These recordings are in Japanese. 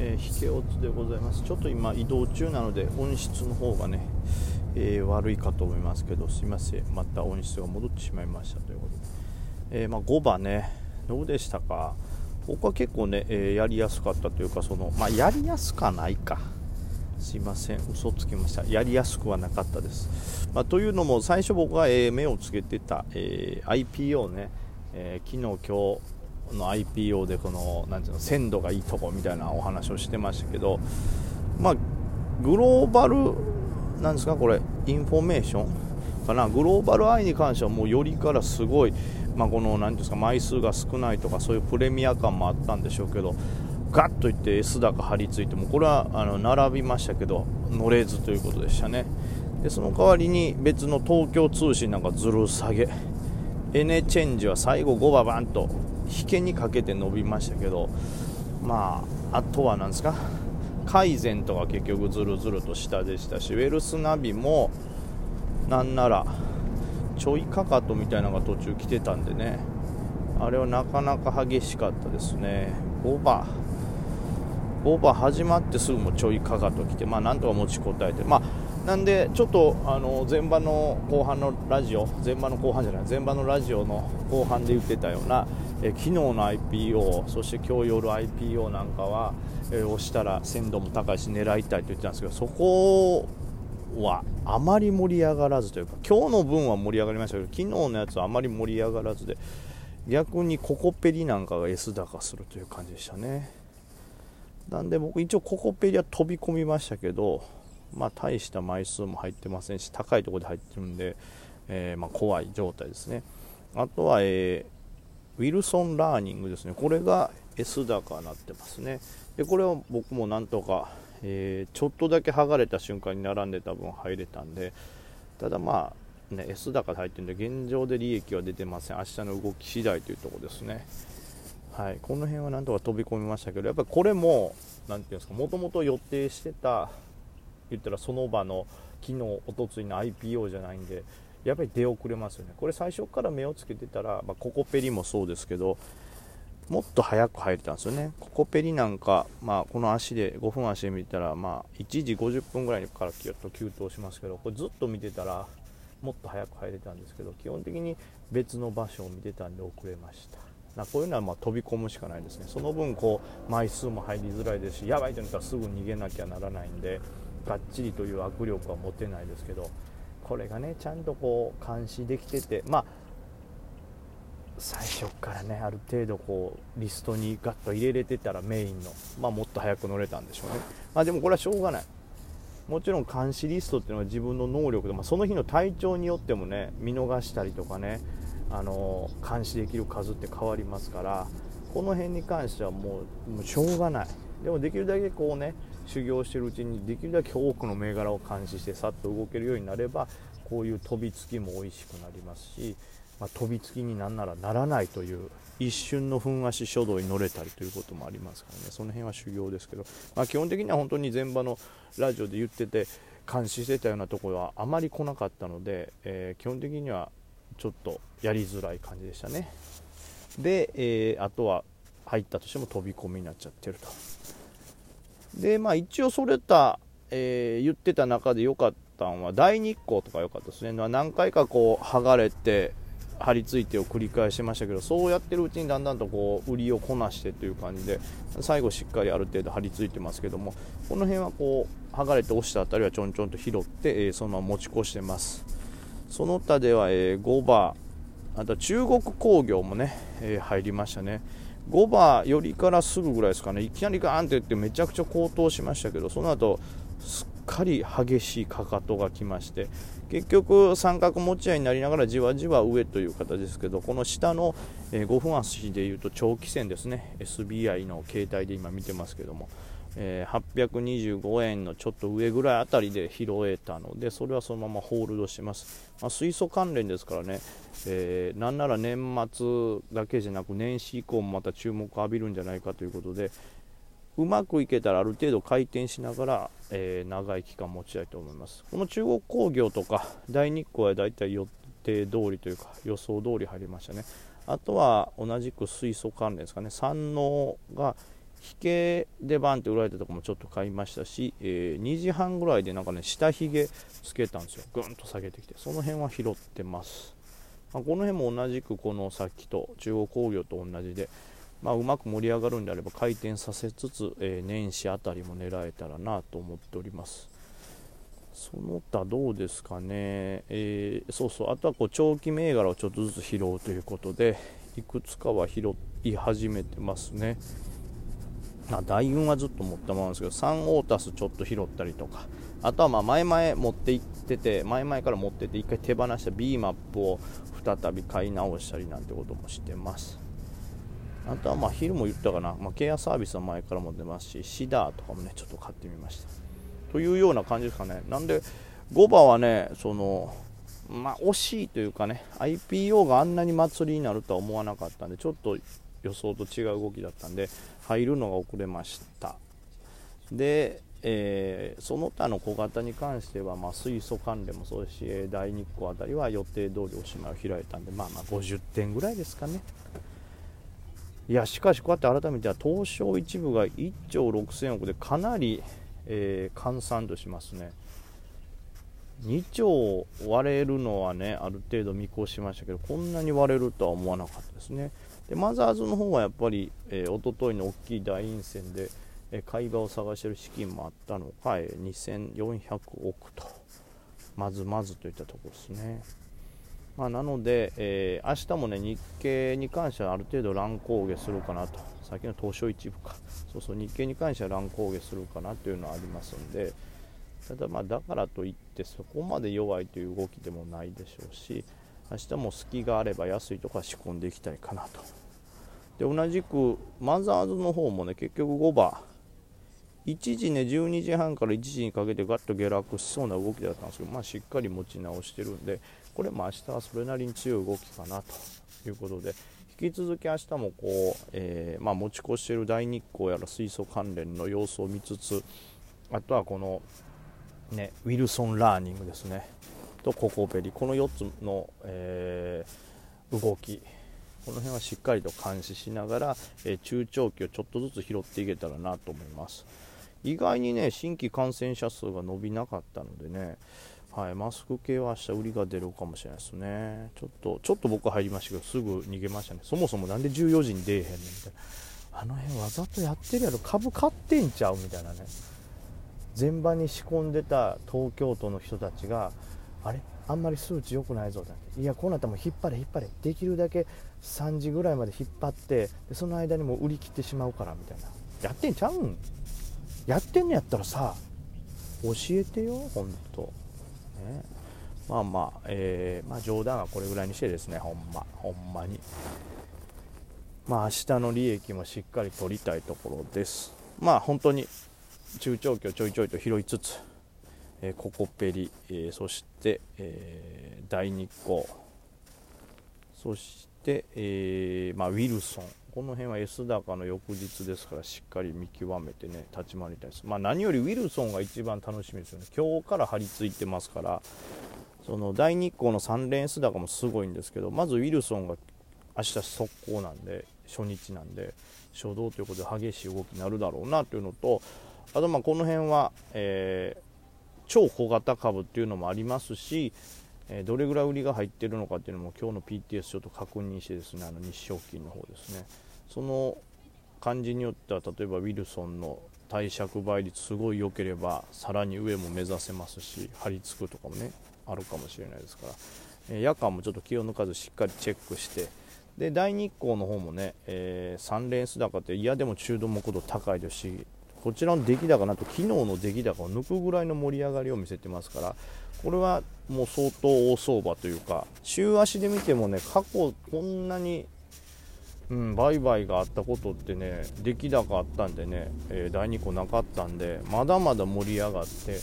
えー、引けおつでございます。ちょっと今移動中なので音質の方がね、えー、悪いかと思いますけどすいません。また音質が戻ってしまいましたということで、えー、まあ、5番ね。どうでしたか？僕は結構ね、えやりやすかったというかその、まあ、やりやすかないか。すいません。嘘つきました。やりやすくはなかったです、まあ、というのも最初僕が、え目をつけてた、え IPO ね、え昨日今日の IPO でこのなんていうの鮮度がいいとこみたいなお話をしてましたけど、まあ、グローバルなんですかこれインフォメーション？かな？グローバルアイに関してはもうよりからすごい、まあ、この何ですか枚数が少ないとかそういうプレミア感もあったんでしょうけどガッといって S 高張り付いてもこれはあの並びましたけど乗れずということでしたね。でその代わりに別の東京通信なんかずる下げ。エネチェンジは最後5番バンと引けにかけて伸びましたけどまああとは何ですか改善とか結局ずるずると下でしたしウェルスナビもなんならちょいかかとみたいなのが途中来てたんでねあれはなかなか激しかったですね。5番5番始まってすぐもちょいかかと来てまあなんとか持ちこたえてまあなんでちょっとあの前場の後半のラジオ前場の後半じゃない前場のラジオの後半で言ってたようなえ昨日の IPO そして今日夜 IPO なんかは、え押したら鮮度も高いし狙いたいと言ってたんですけどそこはあまり盛り上がらずというか今日の分は盛り上がりましたけど昨日のやつはあまり盛り上がらずで逆にココペリなんかが S 高するという感じでしたね。なんで僕一応ココペリは飛び込みましたけどまあ大した枚数も入ってませんし高いところで入ってるんで、えー、ま、怖い状態ですね。あとは、えーウィルソンラーニングですね、これが S 高になってますね。でこれは僕もなんとか、えー、ちょっとだけ剥がれた瞬間に並んでた分入れたんで、ただまあ、ね、S 高で入ってるんで、現状で利益は出てません。明日の動き次第というところですね。はい、この辺はなんとか飛び込みましたけど、やっぱりこれも、何ていうんですか、もともと予定してた、言ったらその場の昨日、おとついの IPO じゃないんで、やっぱり出遅れますよね。これ最初から目をつけてたら、まあ、ココペリもそうですけどもっと早く入れたんですよね。ココペリなんか、まあ、この足で5分足で見たら、まあ、1時50分ぐらいからキュッと急騰しますけどこれずっと見てたらもっと早く入れたんですけど基本的に別の場所を見てたんで遅れました。なこういうのはま飛び込むしかないですね。その分こう枚数も入りづらいですしやばいとなったらすぐ逃げなきゃならないんでがっちりという握力は持てないですけどこれがねちゃんとこう監視できててまあ最初からねある程度こうリストにガッと入れれてたらメインの、まあ、もっと早く乗れたんでしょうね、まあ、でもこれはしょうがない。もちろん監視リストっていうのは自分の能力で、まあ、その日の体調によってもね見逃したりとかねあの監視できる数って変わりますからこの辺に関してはもうもうしょうがない。でもできるだけこうね修行してるうちにできるだけ多くの銘柄を監視してさっと動けるようになればこういう飛びつきも美味しくなりますし、まあ、飛びつきになんならならないという一瞬のふん足書道に乗れたりということもありますからね。その辺は修行ですけど、まあ、基本的には本当に前場のラジオで言ってて監視してたようなところはあまり来なかったので、えー、基本的にはちょっとやりづらい感じでしたね。で、えー、あとは入ったとしても飛び込みになっちゃってるとで、まあ一応それた、えー、言ってた中で良かったのは、大日光とか良かったですね。何回かこう、剥がれて、張り付いてを繰り返してましたけど、そうやってるうちにだんだんとこう、売りをこなしてという感じで、最後しっかりある程度張り付いてますけども、この辺はこう、剥がれて押したあたりはちょんちょんと拾って、えー、そのまま持ち越してます。その他では、えー、5番、あと中国工業もね、えー、入りましたね。5番よりからすぐぐらいですかね、いきなりガーンって言ってめちゃくちゃ高騰しましたけど、その後すっかり激しいかかとが来まして、結局、三角持ち合いになりながらじわじわ上という形ですけど、この下の5分足でいうと長期戦ですね、SBI の携帯で今見てますけども、え、825円のちょっと上ぐらいあたりで拾えたのでそれはそのままホールドします、まあ、水素関連ですからね、えー、なんなら年末だけじゃなく年始以降もまた注目を浴びるんじゃないかということでうまくいけたらある程度回転しながら、えー、長い期間持ちたいと思います。この中国工業とか大日光はだいたい予定通りというか予想通り入りましたね。あとは同じく水素関連ですかね。山王が引けでバンって売られたとこもちょっと買いましたし、えー、2時半ぐらいでなんかね下ひげつけたんですよ。ぐんと下げてきて。その辺は拾ってます、まあ、この辺も同じくこのさっきと中央工業と同じで、まあ、うまく盛り上がるんであれば回転させつつ、えー、年始あたりも狙えたらなと思っております。その他どうですかね、えー、そうそう。あとはこう長期銘柄をちょっとずつ拾うということでいくつかは拾い始めてますね。あ大運はずっと持ったままなんですけど3オータスちょっと拾ったりとか。あとはま前々持って行ってて前々から持ってて1回手放した B マップを再び買い直したりなんてこともしてます。あとはまあ昼も言ったかな、まあ、ケアサービスは前からも出ますしシダーとかもねちょっと買ってみました。というような感じですかね。なんで5番はねそのまあ、惜しいというかね IPO があんなに祭りになるとは思わなかったんでちょっと予想と違う動きだったんで入るのが遅れました。で、えー、その他の小型に関しては、まあ、水素関連もそうですし大日光あたりは予定通りおしまいを開いたんで、まあ、まあ50点ぐらいですかね。いやしかしこうやって改めては東証一部が1兆6000億でかなり、えー、換算としますね。2兆割れるのはねある程度見越しましたけどこんなに割れるとは思わなかったですね。でマザーズの方はやっぱり、えー、一昨日の大きい大陰線で、えー、買い場を探してる資金もあったのか、えー、2400億とまずまずといったところですね。まあ、なので、えー、明日もね日経に関してはある程度乱高下するかなと、さっきの東証一部か、そうそう日経に関しては乱高下するかなというのはありますんで、ただまだからといってそこまで弱いという動きでもないでしょうし、明日も隙があれば安いとか仕込んでいきたいかなと。で同じくマザーズの方もね結局5番1時ね12時半から1時にかけてガッと下落しそうな動きだったんですけど、まあ、しっかり持ち直してるんでこれも明日はそれなりに強い動きかなということで引き続き明日もこう、えー、まあ、持ち越している大日光やら水素関連の様子を見つつあとはこの、ね、ウィルソンラーニングですね。とココペリこの4つの、えー、動きこの辺はしっかりと監視しながら、えー、中長期をちょっとずつ拾っていけたらなと思います意外にね新規感染者数が伸びなかったのでねはい、マスク系は明日売りが出るかもしれないですね。ちょっと、ちょっと僕入りましたけど、すぐ逃げましたね。そもそもなんで14時に出えへんねんみたいな。あの辺わざとやってるやろ、株買ってんちゃうみたいなね。前場に仕込んでた東京都の人たちが、あれ？あんまり数値良くないぞっていやこうなったらもう引っ張れ引っ張れ。できるだけ3時ぐらいまで引っ張ってでその間にもう売り切ってしまうからみたいな。やってんちゃうん？やってんのやったらさ教えてよほんと、ね、まあまあ、えー、まあ冗談はこれぐらいにしてですねほんま。ほんまに。まあ明日の利益もしっかり取りたいところです。まあ本当に中長期をちょいちょいと拾いつつえココペリ、えそして、え大日光。そして、えまあ、ウィルソン。この辺は S 高の翌日ですからしっかり見極めてね立ち回りたいです、まあ、何よりウィルソンが一番楽しみですよね。今日から張り付いてますからその大日光の3連 S 高もすごいんですけどまずウィルソンが明日速攻なんで初日なんで初動ということで激しい動きになるだろうなというのとあとまあこの辺は、えー超小型株っていうのもありますし、えどれぐらい売りが入ってるのかっていうのも今日の PTS ちょっと確認してですねあの日証金の方ですね。その感じによっては例えばウィルソンの貸借倍率すごい良ければさらに上も目指せますし張り付くとかもねあるかもしれないですから、え夜間もちょっと気を抜かずしっかりチェックして。で大日光の方もね、えー、3連ス高って嫌でも中度目度高いですしこちらの出来高なんと昨日の出来高を抜くぐらいの盛り上がりを見せてますからこれはもう相当大相場というか週足で見てもね過去こんなに、うん、売買があったことってね出来高あったんでね、えー、第2個なかったんでまだまだ盛り上がって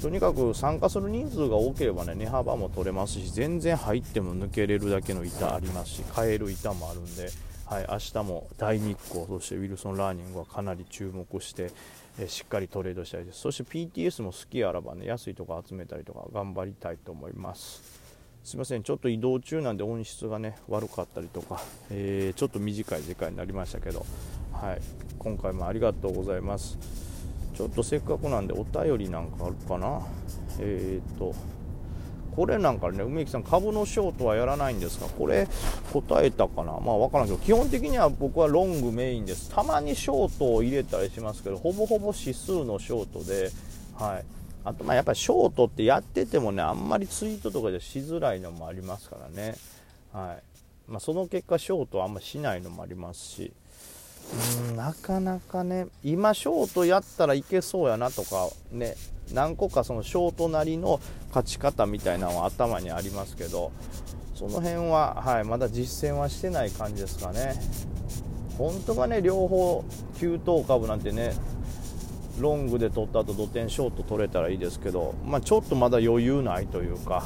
とにかく参加する人数が多ければね値幅も取れますし全然入っても抜けれるだけの板ありますし買える板もあるんで。はい、明日も大日光そしてウィルソン・ラーニングはかなり注目して、えしっかりトレードしたいです。そして PTS も好きあらばね安いとこ集めたりとか頑張りたいと思います。すいませんちょっと移動中なんで音質がね悪かったりとか、えー、ちょっと短い時間になりましたけど、はい、今回もありがとうございます。ちょっとせっかくなんでお便りなんかあるかな？えっ、とこれなんかね梅木さん株のショートはやらないんですか？これ答えたかな？まあ分からんけど基本的には僕はロングメインです。たまにショートを入れたりしますけどほぼほぼ指数のショートではい。あとまあやっぱりショートってやっててもねあんまりツイートとかでしづらいのもありますからね。はい。まあ、その結果ショートはあんましないのもありますし。うんなかなかね今ショートやったらいけそうやなとかね何個かそのショートなりの勝ち方みたいなのは頭にありますけどその辺は、はい、まだ実践はしてない感じですかね。本当はね両方急騰株なんてねロングで取った後土点ショート取れたらいいですけど、まあ、ちょっとまだ余裕ないというか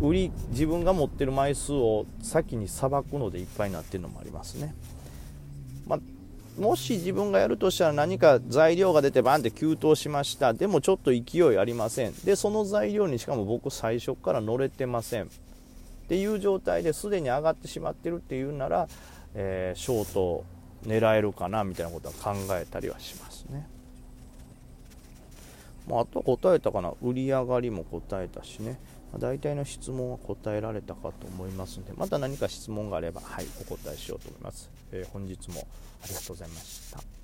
売り自分が持ってる枚数を先にさばくのでいっぱいになってるのもありますね、まあもし自分がやるとしたら何か材料が出てバンって急騰しました。でもちょっと勢いありません。でその材料にしかも僕最初から乗れてません。っていう状態ですでに上がってしまってるっていうなら、えー、ショート狙えるかなみたいなことは考えたりはしますね、まあ、あとは答えたかな。売り上がりも答えたしね。大体の質問は答えられたかと思いますのでまた何か質問があればはいお答えしようと思います、えー、本日もありがとうございました。